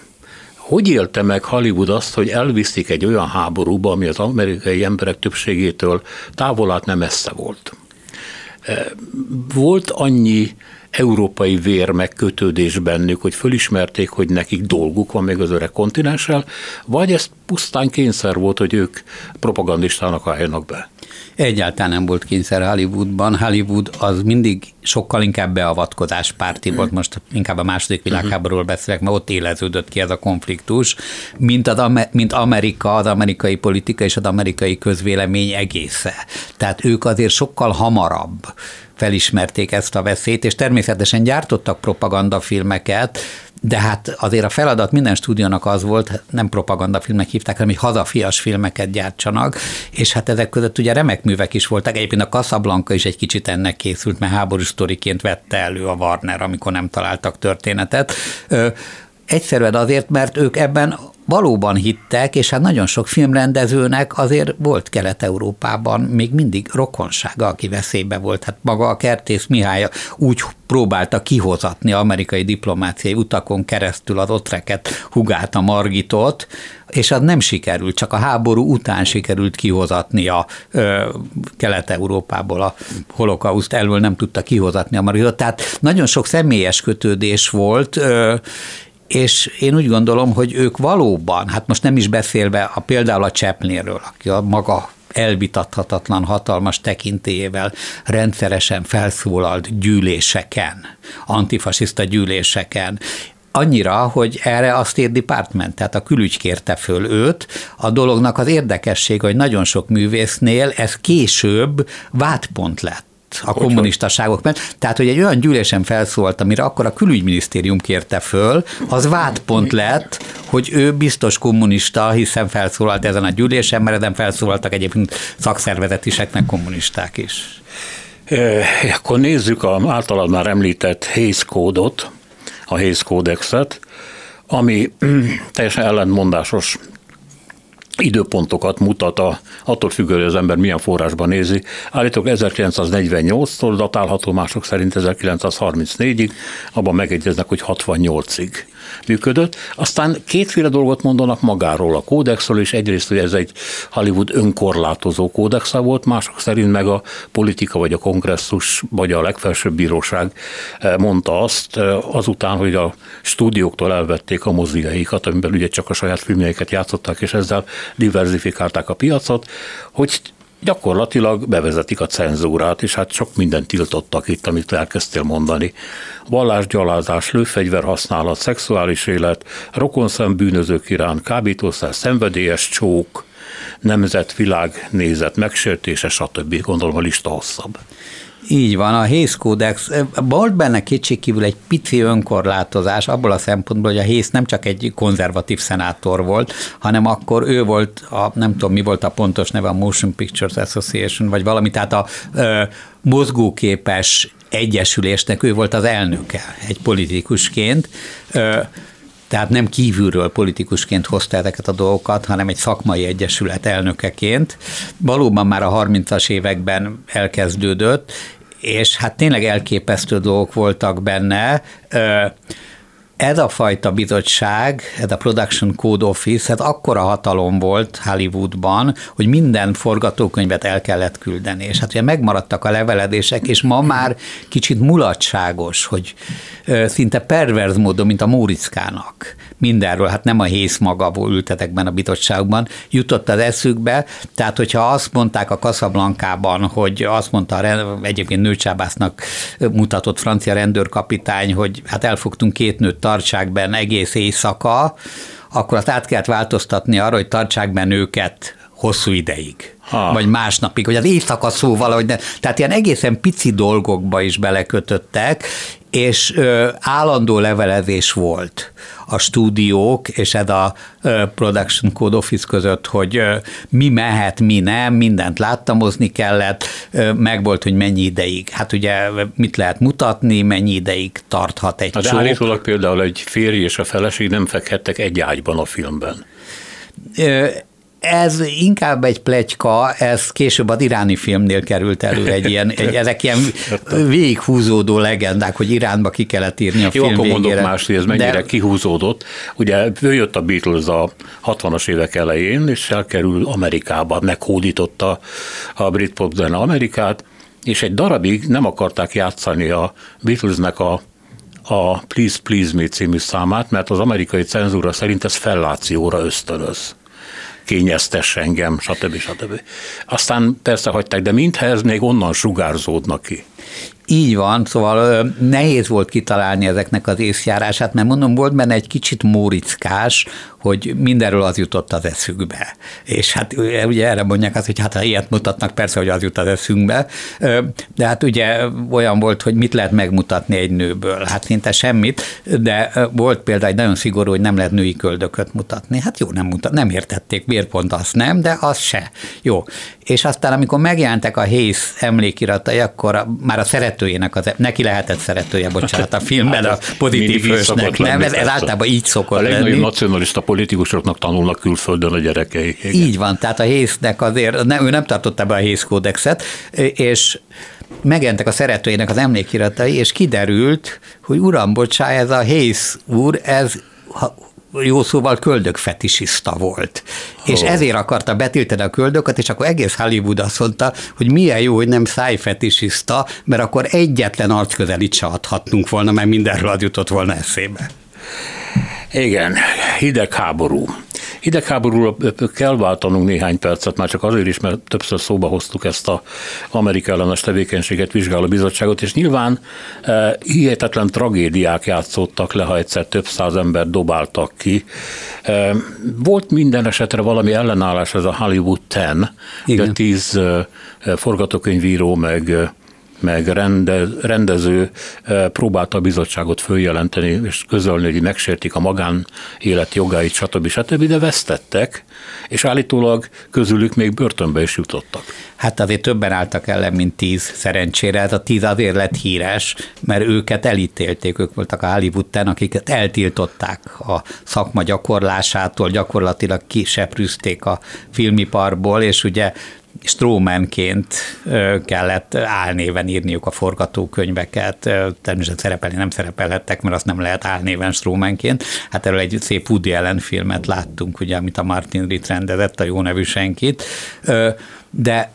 hogy élte meg Hollywood azt, hogy elviszik egy olyan háborúba, ami az amerikai emberek többségétől távol át nem messze volt? Volt annyi európai vér megkötődés bennük, hogy fölismerték, hogy nekik dolguk van még az öreg kontinenssel, vagy ez pusztán kényszer volt, hogy ők propagandistának álljanak be? Egyáltalán nem volt kényszer Hollywoodban. Hollywood az mindig sokkal inkább beavatkozás párti volt, most inkább a második világháborúról beszélek, mert ott éleződött ki ez a konfliktus, mint, az, mint Amerika, az amerikai politika és az amerikai közvélemény egésze. Tehát ők azért sokkal hamarabb felismerték ezt a veszélyt, és természetesen gyártottak propagandafilmeket, de hát azért a feladat minden stúdiónak az volt, nem propagandafilmek hívták, hanem hogy hazafias filmeket gyártsanak, és hát ezek között ugye remek művek is voltak. Egyébként a Casablanca is egy kicsit ennek készült, mert háborús sztoriként vette elő a Warner, amikor nem találtak történetet. Egyszerűen azért, mert ők ebben valóban hittek, és hát nagyon sok filmrendezőnek azért volt Kelet-Európában még mindig rokonsága, aki veszélybe volt. Hát maga a Kertész Mihály úgy próbálta kihozatni amerikai diplomáciai utakon keresztül az otreket, hugát, a Margitot, és az nem sikerült, csak a háború után sikerült kihozatni a Kelet-Európából, a holokauszt elől nem tudta kihozatni a Margitot. Tehát nagyon sok személyes kötődés volt, ö, és én úgy gondolom, hogy ők valóban, hát most nem is beszélve a, például a Chaplinről, aki a maga elvitathatatlan hatalmas tekintélyével rendszeresen felszólalt gyűléseken, antifasiszta gyűléseken, annyira, hogy erre a State Department, tehát a külügy kérte föl őt. A dolognak az érdekesség, hogy nagyon sok művésznél ez később vádpont lett a hogy kommunistaságok mert Tehát, hogy egy olyan gyűlésen felszólalt, amire akkor a külügyminisztérium kérte föl, az vádpont lett, hogy ő biztos kommunista, hiszen felszólalt ezen a gyűlésen, mert ezen felszólaltak egyébként szakszervezetiseknek kommunisták is. E, akkor nézzük a általad már említett Hayes kódot, a Hayes kódexet, ami teljesen ellentmondásos időpontokat mutat, a, attól függő, hogy az ember milyen forrásban nézi. Állítólag 1948-tól datálható, mások szerint 1934-ig, abban megegyeznek, hogy 68-ig működött. Aztán kétféle dolgot mondanak magáról a kódexről, és egyrészt, hogy ez egy Hollywood önkorlátozó kódexa volt, mások szerint meg a politika, vagy a kongresszus, vagy a legfelsőbb bíróság eh, mondta azt, eh, azután, hogy a stúdióktól elvették a moziaikat, amiben ugye csak a saját filmjeiket játszották, és ezzel diversifikálták a piacot, hogy gyakorlatilag bevezetik a cenzúrát, és hát sok mindent tiltottak itt, amit elkezdtél mondani. Vallásgyalázás, lőfegyver használat, szexuális élet, rokonszem bűnözők irán, kábítószer, szenvedélyes csók, nemzet, világ, nézet megsértése, stb. Gondolom a lista hosszabb. Így van, a Hész Kódex, volt benne kétségkívül egy pici önkorlátozás, abból a szempontból, hogy a Hész nem csak egy konzervatív szenátor volt, hanem akkor ő volt, a, nem tudom mi volt a pontos neve, a Motion Pictures Association, vagy valami, tehát a ö, mozgóképes egyesülésnek ő volt az elnöke egy politikusként. Ö, tehát nem kívülről politikusként hozta ezeket a dolgokat, hanem egy szakmai egyesület elnökeként. Valóban már a 30-as években elkezdődött, és hát tényleg elképesztő dolgok voltak benne ez a fajta bizottság, ez a Production Code Office, ez akkora hatalom volt Hollywoodban, hogy minden forgatókönyvet el kellett küldeni. És hát ugye megmaradtak a leveledések, és ma már kicsit mulatságos, hogy szinte perverz módon, mint a Móriczkának mindenről, hát nem a hész maga ültetek benne a bizottságban, jutott az eszükbe, tehát hogyha azt mondták a Casablancában, hogy azt mondta egyébként nőcsábásznak mutatott francia rendőrkapitány, hogy hát elfogtunk két nőt tartsák benne egész éjszaka, akkor azt át kellett változtatni arra, hogy tartsák benne őket hosszú ideig. Ha. Vagy másnapig, hogy az éjszaka szó valahogy ne, tehát ilyen egészen pici dolgokba is belekötöttek, és ö, állandó levelezés volt a stúdiók és ez a Production Code Office között, hogy mi mehet, mi nem, mindent láttamozni kellett, meg volt, hogy mennyi ideig. Hát ugye mit lehet mutatni, mennyi ideig tarthat egy De csók. állítólag például egy férj és a feleség nem fekhettek egy ágyban a filmben ez inkább egy plegyka, ez később az iráni filmnél került elő egy ilyen, egy, ezek ilyen végighúzódó legendák, hogy Iránba ki kellett írni a Jó, film akkor mondok más, hogy ez mennyire De... kihúzódott. Ugye jött a Beatles a 60-as évek elején, és elkerül Amerikába, meghódította a brit pop Amerikát, és egy darabig nem akarták játszani a Beatlesnek a a Please Please Me című számát, mert az amerikai cenzúra szerint ez fellációra ösztönöz kényeztes engem, stb. stb. Aztán persze hagyták, de minthez még onnan sugárzódnak ki. Így van, szóval nehéz volt kitalálni ezeknek az észjárását, mert mondom, volt benne egy kicsit mórickás, hogy mindenről az jutott az eszükbe. És hát ugye erre mondják azt, hogy hát ha ilyet mutatnak, persze, hogy az jut az eszünkbe, de hát ugye olyan volt, hogy mit lehet megmutatni egy nőből. Hát szinte semmit, de volt például egy nagyon szigorú, hogy nem lehet női köldököt mutatni. Hát jó, nem, mutat, nem értették, miért pont azt nem, de az se. Jó. És aztán, amikor megjelentek a Hész emlékiratai, akkor már a szeretőjének, az, neki lehetett szeretője, bocsánat, a filmben hát a pozitív hősnek, nem, ez, ez általában így szokott a legnagyobb nacionalista politikusoknak tanulnak külföldön a gyerekei. Igen. Így van, tehát a Hésznek azért, nem, ő nem tartotta be a Hész kódexet, és megjelentek a szeretőjének az emlékiratai, és kiderült, hogy uram, bocsáj, ez a Hész úr, ez jó szóval köldökfetisiszta volt. Oh. És ezért akarta betiltani a köldököt, és akkor egész Hollywood azt mondta, hogy milyen jó, hogy nem szájfetisiszta, mert akkor egyetlen arcközelit se adhatnunk volna, mert mindenről az jutott volna eszébe. Igen, hidegháború. Hidegháborúra kell váltanunk néhány percet, már csak azért is, mert többször szóba hoztuk ezt a Amerika ellenes tevékenységet vizsgáló bizottságot, és nyilván e, hihetetlen tragédiák játszottak le, ha egyszer több száz ember dobáltak ki. E, volt minden esetre valami ellenállás, ez a Hollywood 10, de tíz e, forgatókönyvíró, meg meg rende, rendező eh, próbálta a bizottságot följelenteni, és közölni, hogy megsértik a magánélet jogait, stb. stb., de vesztettek, és állítólag közülük még börtönbe is jutottak. Hát azért többen álltak ellen, mint tíz szerencsére. Ez a tíz azért lett híres, mert őket elítélték, ők voltak a hollywood akiket eltiltották a szakma gyakorlásától, gyakorlatilag kiseprűzték a filmiparból, és ugye Strómenként kellett álnéven írniuk a forgatókönyveket, természetesen szerepelni nem szerepelhettek, mert azt nem lehet álnéven Strómenként. Hát erről egy szép Woody Allen filmet láttunk, ugye, amit a Martin Ritt rendezett, a jó nevű senkit, de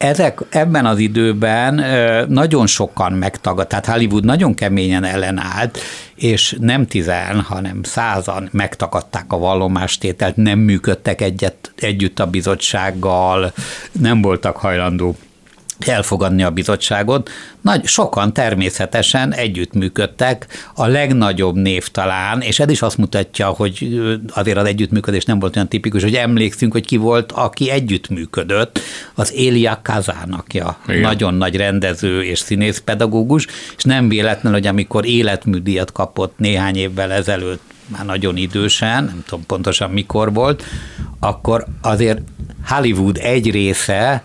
ezek, ebben az időben nagyon sokan megtagad, tehát Hollywood nagyon keményen ellenállt, és nem tizen, hanem százan megtagadták a vallomástételt, nem működtek egyet, együtt a bizottsággal, nem voltak hajlandó elfogadni a bizottságot. Nagy, sokan természetesen együttműködtek, a legnagyobb név talán, és ez is azt mutatja, hogy azért az együttműködés nem volt olyan tipikus, hogy emlékszünk, hogy ki volt, aki együttműködött, az Élia Kazánakja, nagyon nagy rendező és színészpedagógus, és nem véletlen, hogy amikor életműdíjat kapott néhány évvel ezelőtt, már nagyon idősen, nem tudom pontosan mikor volt, akkor azért Hollywood egy része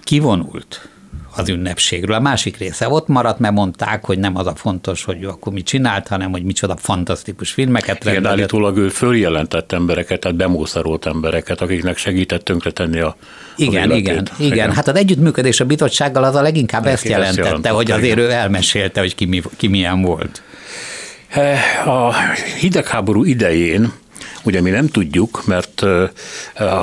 kivonult az ünnepségről. A másik része ott maradt, mert mondták, hogy nem az a fontos, hogy akkor mit csinált, hanem hogy micsoda fantasztikus filmeket rendelt. Igen, állítólag ő följelentett embereket, tehát bemószerolt embereket, akiknek segített tönkretenni a igen, igen, igen, igen. Hát az együttműködés a bizottsággal az a leginkább Neki ezt jelentette, jelentette, hogy azért igen. ő elmesélte, hogy ki, mi, ki milyen volt. A hidegháború idején Ugye mi nem tudjuk, mert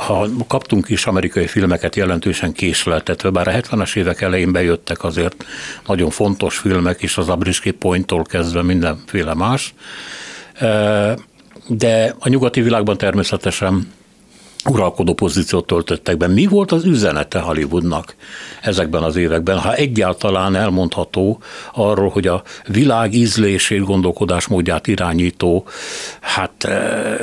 ha kaptunk is amerikai filmeket jelentősen késleltetve, bár a 70-es évek elején bejöttek azért nagyon fontos filmek is, az Abrisky Point-tól kezdve mindenféle más, de a nyugati világban természetesen uralkodó pozíciót töltöttek be. Mi volt az üzenete Hollywoodnak ezekben az években, ha egyáltalán elmondható arról, hogy a világ ízlését, gondolkodásmódját irányító, hát eh,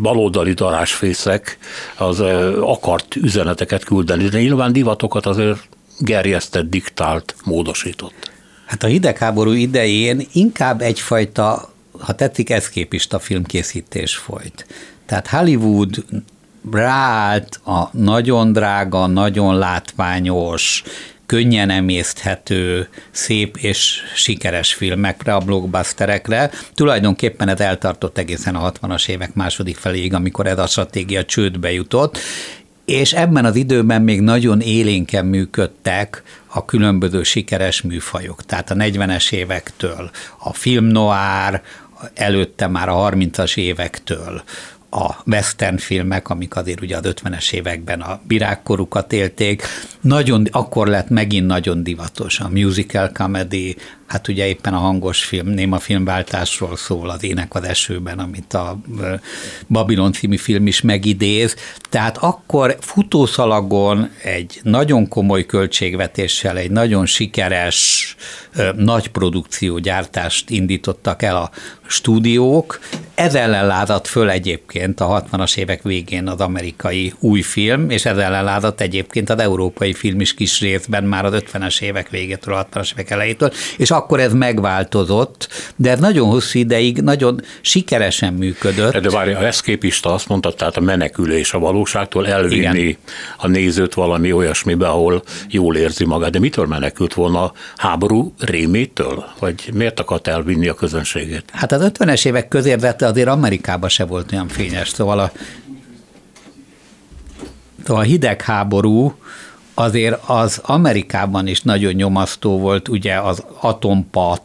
baloldali darásfészek az eh, akart üzeneteket küldeni, de nyilván divatokat azért gerjesztett, diktált, módosított. Hát a hidegháború idején inkább egyfajta, ha tetszik, eszképista filmkészítés folyt. Tehát Hollywood ráállt a nagyon drága, nagyon látványos, könnyen emészthető, szép és sikeres filmekre, a blockbusterekre. Tulajdonképpen ez eltartott egészen a 60-as évek második feléig, amikor ez a stratégia csődbe jutott, és ebben az időben még nagyon élénken működtek a különböző sikeres műfajok. Tehát a 40-es évektől, a film noir, előtte már a 30-as évektől, a western filmek, amik azért ugye az 50-es években a virágkorukat élték, nagyon, akkor lett megint nagyon divatos a musical comedy, hát ugye éppen a hangos film, néma filmváltásról szól az Ének az esőben, amit a Babylon című film is megidéz. Tehát akkor futószalagon egy nagyon komoly költségvetéssel, egy nagyon sikeres nagy produkció indítottak el a stúdiók. Ez ellen lázadt föl egyébként a 60-as évek végén az amerikai új film, és ez ellen lázadt egyébként az európai film is kis részben már az 50-es évek végétől, a 60-as évek elejétől, és akkor ez megváltozott, de ez nagyon hosszú ideig nagyon sikeresen működött. De várj, a eszképista azt mondta, tehát a menekülés a valóságtól elvinni Igen. a nézőt valami olyasmibe, ahol jól érzi magát. De mitől menekült volna háború rémétől? Vagy miért akart elvinni a közönségét? Hát az 50-es évek közérzete azért Amerikában se volt olyan fényes, szóval a, szóval a hidegháború azért az Amerikában is nagyon nyomasztó volt, ugye az atompat,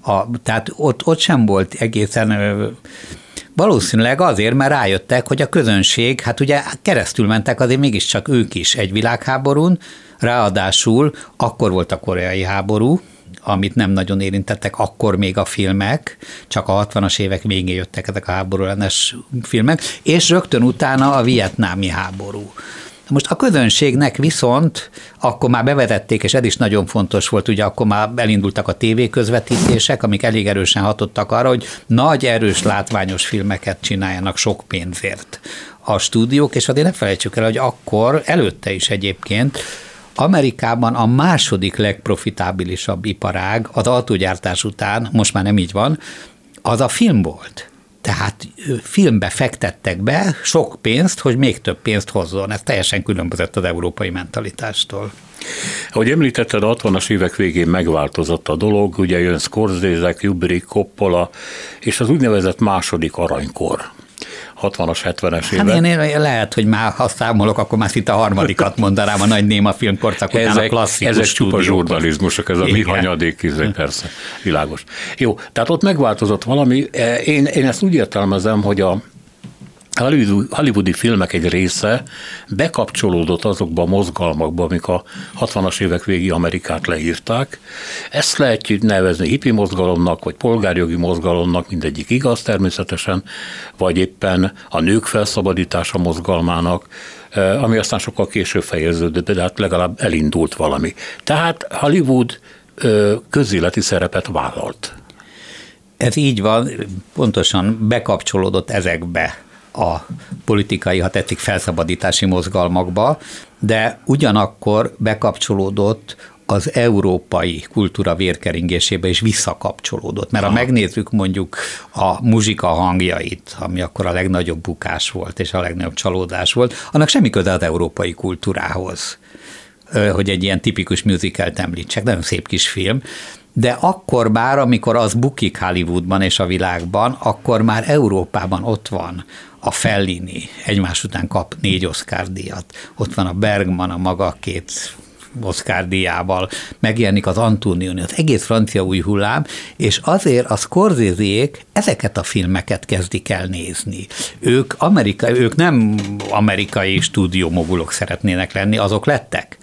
a, tehát ott, ott sem volt egészen Valószínűleg azért, mert rájöttek, hogy a közönség, hát ugye keresztül mentek azért mégiscsak ők is egy világháborún, ráadásul akkor volt a koreai háború, amit nem nagyon érintettek akkor még a filmek, csak a 60-as évek végén jöttek ezek a háború filmek, és rögtön utána a vietnámi háború. Most a közönségnek viszont akkor már bevezették, és ez is nagyon fontos volt, ugye akkor már elindultak a tévéközvetítések, amik elég erősen hatottak arra, hogy nagy, erős, látványos filmeket csináljanak sok pénzért a stúdiók, és azért ne felejtsük el, hogy akkor, előtte is egyébként, Amerikában a második legprofitábilisabb iparág az autógyártás után, most már nem így van, az a film volt. Tehát filmbe fektettek be sok pénzt, hogy még több pénzt hozzon. Ez teljesen különbözött az európai mentalitástól. Ahogy említetted, a 60-as évek végén megváltozott a dolog, ugye jön Scorsese, Kubrick, Coppola, és az úgynevezett második aranykor 60-as, 70-es hát évek. Én, én lehet, hogy már ha számolok, akkor már szinte a harmadikat mondanám a nagy néma filmkorszak után ezek, a klasszikus Ezek csupa zsurnalizmusok, ez a mi hanyadék, izé, persze, világos. Jó, tehát ott megváltozott valami. E, én, én ezt úgy értelmezem, hogy a hollywoodi filmek egy része bekapcsolódott azokba a mozgalmakba, amik a 60-as évek végi Amerikát leírták. Ezt lehet nevezni hippi mozgalomnak, vagy polgárjogi mozgalomnak, mindegyik igaz természetesen, vagy éppen a nők felszabadítása mozgalmának, eh, ami aztán sokkal később fejeződött, de hát legalább elindult valami. Tehát Hollywood eh, közéleti szerepet vállalt. Ez így van, pontosan bekapcsolódott ezekbe a politikai, ha tetszik, felszabadítási mozgalmakba, de ugyanakkor bekapcsolódott az európai kultúra vérkeringésébe is visszakapcsolódott. Mert ha megnézzük mondjuk a muzsika hangjait, ami akkor a legnagyobb bukás volt, és a legnagyobb csalódás volt, annak semmi köze az európai kultúrához hogy egy ilyen tipikus musicalt említsek, nagyon szép kis film, de akkor már, amikor az bukik Hollywoodban és a világban, akkor már Európában ott van a Fellini egymás után kap négy Oscar díjat. Ott van a Bergman a maga két Oscar díjával, megjelenik az Antonioni, az egész francia új hullám, és azért a scorsese ezeket a filmeket kezdik el nézni. Ők, Amerika, ők nem amerikai stúdiómogulok szeretnének lenni, azok lettek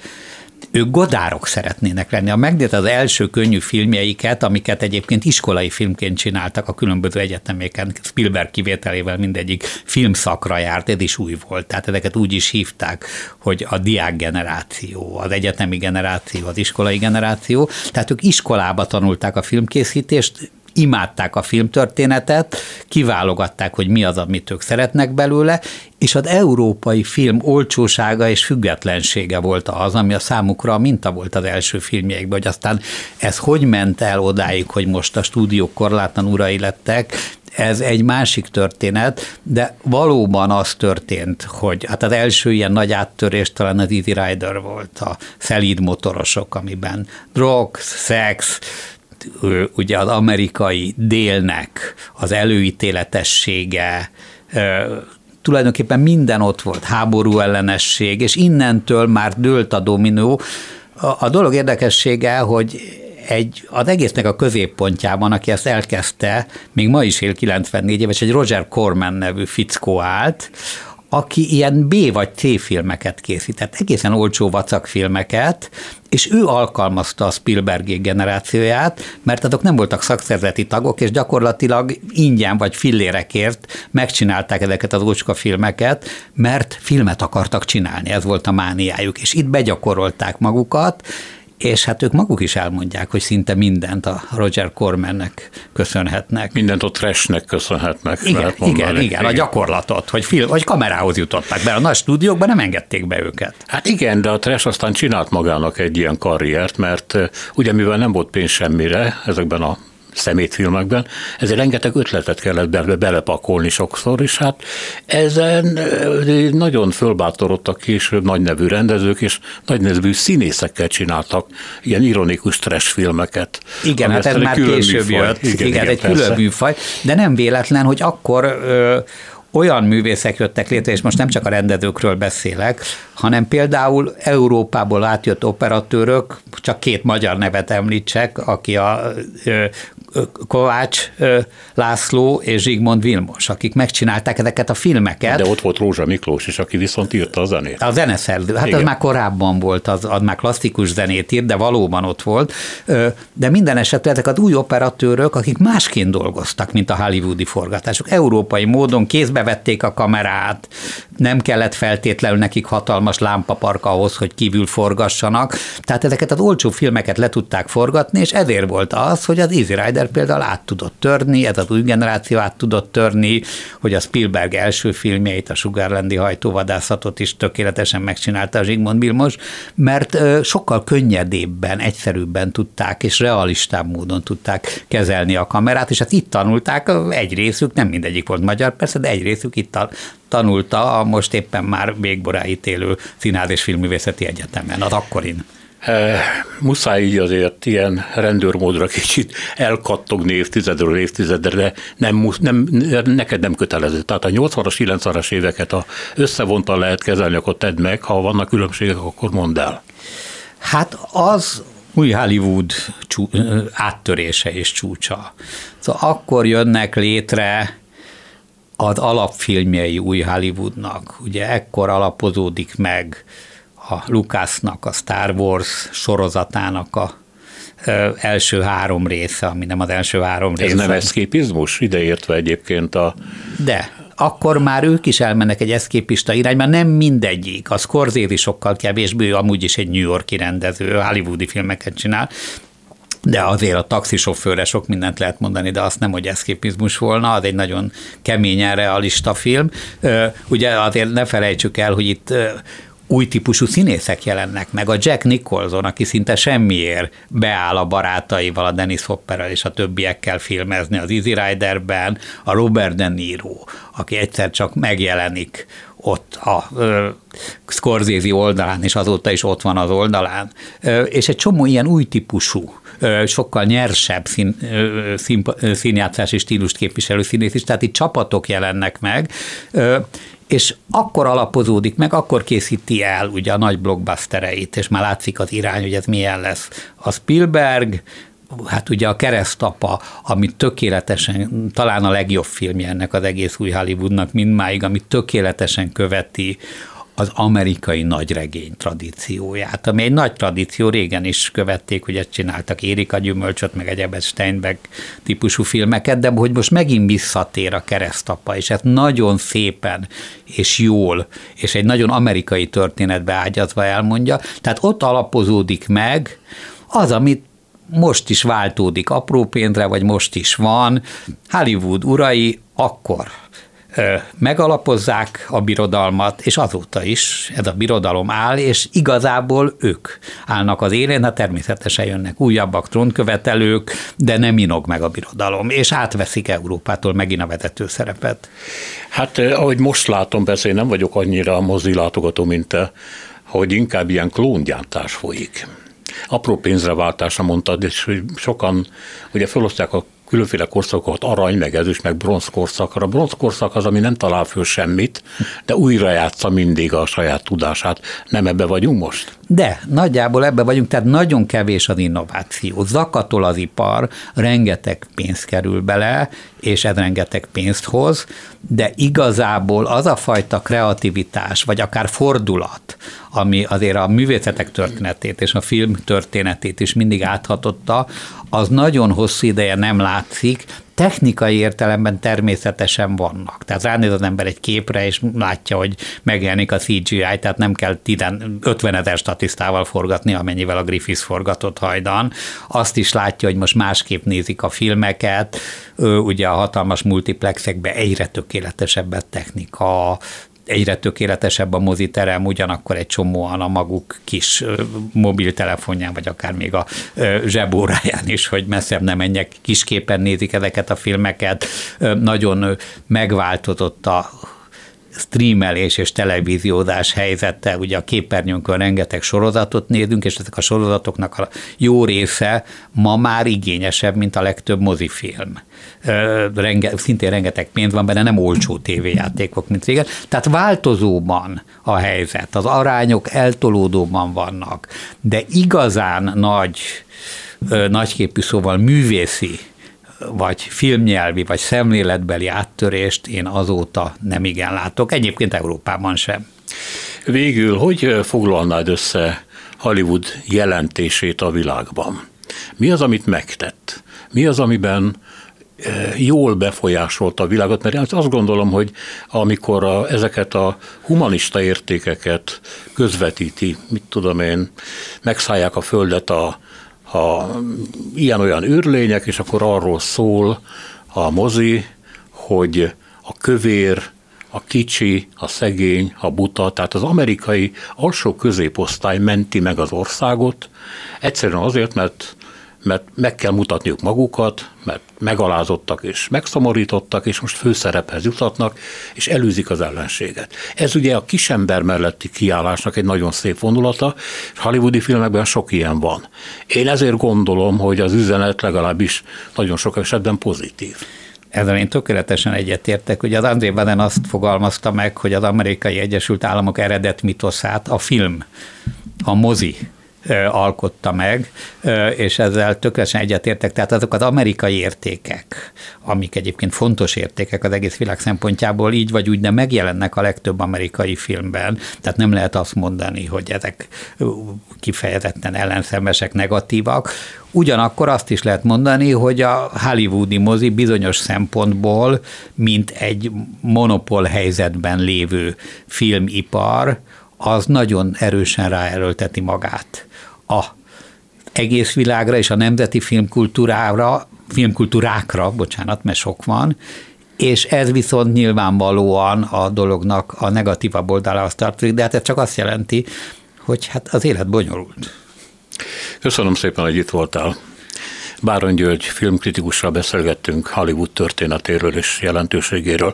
ők godárok szeretnének lenni. A megnézed az első könnyű filmjeiket, amiket egyébként iskolai filmként csináltak a különböző egyeteméken, Spielberg kivételével mindegyik filmszakra járt, ez is új volt. Tehát ezeket úgy is hívták, hogy a diák generáció, az egyetemi generáció, az iskolai generáció. Tehát ők iskolába tanulták a filmkészítést, imádták a filmtörténetet, kiválogatták, hogy mi az, amit ők szeretnek belőle, és az európai film olcsósága és függetlensége volt az, ami a számukra a minta volt az első filmjeikben, hogy aztán ez hogy ment el odáig, hogy most a stúdiók korlátlan urai lettek, ez egy másik történet, de valóban az történt, hogy hát az első ilyen nagy áttörés talán az Easy Rider volt, a szelíd motorosok, amiben drog, szex, ugye az amerikai délnek az előítéletessége, tulajdonképpen minden ott volt, háború ellenesség, és innentől már dőlt a dominó. A, a dolog érdekessége, hogy egy, az egésznek a középpontjában, aki ezt elkezdte, még ma is él 94 éves, egy Roger Corman nevű fickó állt, aki ilyen B vagy C filmeket készített, egészen olcsó vacak filmeket, és ő alkalmazta a Spielberg generációját, mert azok nem voltak szakszervezeti tagok, és gyakorlatilag ingyen vagy fillérekért megcsinálták ezeket az ócska filmeket, mert filmet akartak csinálni, ez volt a mániájuk, és itt begyakorolták magukat, és hát ők maguk is elmondják, hogy szinte mindent a Roger Cormannek köszönhetnek. Mindent a trashnek köszönhetnek. Igen, igen, igen, igen, a gyakorlatot, hogy, film, hogy kamerához jutottak be. A nagy stúdiókban nem engedték be őket. Hát igen, de a trash aztán csinált magának egy ilyen karriert, mert ugye mivel nem volt pénz semmire ezekben a szemétfilmekben, ezért rengeteg ötletet kellett bele, belepakolni sokszor, és hát ezen nagyon fölbátorodtak később nagy nevű rendezők, és nagy nevű színészekkel csináltak ilyen ironikus trash filmeket. Igen, hát ez már később jött. Igen, igen, igen egy persze. külön műfaj, de nem véletlen, hogy akkor ö, olyan művészek jöttek létre, és most nem csak a rendezőkről beszélek, hanem például Európából átjött operatőrök, csak két magyar nevet említsek, aki a Kovács László és Zsigmond Vilmos, akik megcsinálták ezeket a filmeket. De ott volt Rózsa Miklós is, aki viszont írta a zenét. A zeneszerző, hát Igen. az már korábban volt, az, az már klasszikus zenét írt, de valóban ott volt. De minden esetre ezek az új operatőrök, akik másként dolgoztak, mint a hollywoodi forgatások. Európai módon kézbe vették a kamerát, nem kellett feltétlenül nekik hatalmas lámpapark ahhoz, hogy kívül forgassanak. Tehát ezeket az olcsó filmeket le tudták forgatni, és ezért volt az, hogy az Easy Rider például át tudott törni, ez az új generáció át tudott törni, hogy a Spielberg első filmjeit, a Sugarlandi hajtóvadászatot is tökéletesen megcsinálta a Zsigmond Bilmos, mert sokkal könnyedébben, egyszerűbben tudták, és realistább módon tudták kezelni a kamerát, és hát itt tanulták, egy részük, nem mindegyik volt magyar persze, de egy részük itt tanulta a most éppen már végboráit élő Színház és Filmművészeti Egyetemen, az akkorin. E, muszáj így azért ilyen rendőrmódra kicsit elkattogni évtizedről évtizedre, nem, nem, neked nem kötelező. Tehát a 80-as, 90-as éveket a összevontan lehet kezelni, akkor tedd meg, ha vannak különbségek, akkor mondd el. Hát az új Hollywood csú, áttörése és csúcsa. Szóval akkor jönnek létre az alapfilmjei új Hollywoodnak. Ugye ekkor alapozódik meg a Lucasnak, a Star Wars sorozatának a első három része, ami nem az első három Ez része. nem eszképizmus? Ideértve egyébként a... De akkor már ők is elmennek egy eszképista irányba, nem mindegyik. A Scorsese sokkal kevésbé, amúgy is egy New Yorki rendező, hollywoodi filmeket csinál, de azért a taxisofőre sok mindent lehet mondani, de azt nem, hogy eszképizmus volna, az egy nagyon keményen realista film. Ugye azért ne felejtsük el, hogy itt új típusú színészek jelennek meg. A Jack Nicholson, aki szinte semmiért beáll a barátaival, a Dennis Hopperrel és a többiekkel filmezni az Easy Riderben, a Robert De Niro, aki egyszer csak megjelenik ott a ö, Scorsese oldalán, és azóta is ott van az oldalán, ö, és egy csomó ilyen új típusú, ö, sokkal nyersebb szín, ö, szín, színjátszási stílust képviselő színész is, tehát itt csapatok jelennek meg, ö, és akkor alapozódik meg, akkor készíti el ugye a nagy blockbustereit, és már látszik az irány, hogy ez milyen lesz. A Spielberg, hát ugye a keresztapa, ami tökéletesen, talán a legjobb filmje ennek az egész új Hollywoodnak mindmáig, ami tökéletesen követi az amerikai nagyregény tradícióját, ami egy nagy tradíció, régen is követték, ugye csináltak Érika gyümölcsöt, meg egyebet Steinbeck típusú filmeket, de hogy most megint visszatér a keresztapa, és ezt nagyon szépen és jól, és egy nagyon amerikai történetbe ágyazva elmondja, tehát ott alapozódik meg az, amit most is váltódik apró pénzre, vagy most is van, Hollywood urai akkor megalapozzák a birodalmat, és azóta is ez a birodalom áll, és igazából ők állnak az élén, hát természetesen jönnek újabbak, trónkövetelők, de nem inog meg a birodalom, és átveszik Európától megint a vezető szerepet. Hát ahogy most látom, persze én nem vagyok annyira mozi látogató, mint te, hogy inkább ilyen klóngyártás folyik apró pénzre váltásra mondtad, és sokan ugye felosztják a különféle korszakokat, arany, meg ezüst, meg bronzkorszakra. A bronzkorszak az, ami nem talál föl semmit, de újra játsza mindig a saját tudását. Nem ebbe vagyunk most? De, nagyjából ebbe vagyunk, tehát nagyon kevés az innováció. Zakatol az ipar, rengeteg pénz kerül bele, és ez rengeteg pénzt hoz, de igazából az a fajta kreativitás, vagy akár fordulat, ami azért a művészetek történetét és a film történetét is mindig áthatotta, az nagyon hosszú ideje nem látszik, technikai értelemben természetesen vannak. Tehát ránéz az ember egy képre, és látja, hogy megjelenik a CGI, tehát nem kell 50 ezer statisztával forgatni, amennyivel a Griffiths forgatott hajdan. Azt is látja, hogy most másképp nézik a filmeket, ugye a hatalmas multiplexekben egyre tökéletesebb technika, egyre tökéletesebb a moziterem, ugyanakkor egy csomóan a maguk kis mobiltelefonján, vagy akár még a zsebóráján is, hogy messzebb nem menjek, kisképen nézik ezeket a filmeket. Nagyon megváltozott a streamelés és televíziózás helyzete, ugye a képernyőnkön rengeteg sorozatot nézünk, és ezek a sorozatoknak a jó része ma már igényesebb, mint a legtöbb mozifilm. Renge, szintén rengeteg pénz van benne, nem olcsó tévéjátékok, mint régen. Tehát változóban a helyzet, az arányok eltolódóban vannak, de igazán nagy, nagyképű szóval művészi vagy filmnyelvi, vagy szemléletbeli áttörést én azóta nem igen látok, egyébként Európában sem. Végül, hogy foglalnád össze Hollywood jelentését a világban? Mi az, amit megtett? Mi az, amiben jól befolyásolta a világot, mert azt gondolom, hogy amikor a, ezeket a humanista értékeket közvetíti, mit tudom én, megszállják a földet a, a ilyen-olyan űrlények, és akkor arról szól a mozi, hogy a kövér, a kicsi, a szegény, a buta, tehát az amerikai alsó középosztály menti meg az országot, egyszerűen azért, mert mert meg kell mutatniuk magukat, mert megalázottak és megszomorítottak, és most főszerephez jutatnak, és előzik az ellenséget. Ez ugye a kisember melletti kiállásnak egy nagyon szép vonulata, és hollywoodi filmekben sok ilyen van. Én ezért gondolom, hogy az üzenet legalábbis nagyon sok esetben pozitív. Ezzel én tökéletesen egyetértek. Ugye az André Baden azt fogalmazta meg, hogy az amerikai Egyesült Államok eredet mitoszát a film, a mozi alkotta meg, és ezzel tökéletesen egyetértek. Tehát azok az amerikai értékek, amik egyébként fontos értékek az egész világ szempontjából, így vagy úgy, de megjelennek a legtöbb amerikai filmben. Tehát nem lehet azt mondani, hogy ezek kifejezetten ellenszemesek, negatívak. Ugyanakkor azt is lehet mondani, hogy a hollywoodi mozi bizonyos szempontból, mint egy monopól helyzetben lévő filmipar, az nagyon erősen ráerőlteti magát a egész világra és a nemzeti filmkultúrára, filmkultúrákra, bocsánat, mert sok van, és ez viszont nyilvánvalóan a dolognak a negatívabb oldalához tartozik, de hát ez csak azt jelenti, hogy hát az élet bonyolult. Köszönöm szépen, hogy itt voltál. Báron György filmkritikussal beszélgettünk Hollywood történetéről és jelentőségéről.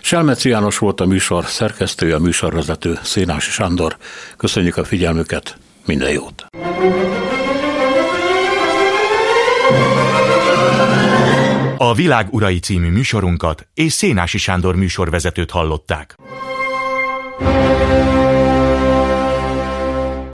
Selmeci János volt a műsor szerkesztője, a műsorvezető Szénási Sándor. Köszönjük a figyelmüket, minden jót! A Világ Urai című műsorunkat és Szénási Sándor műsorvezetőt hallották.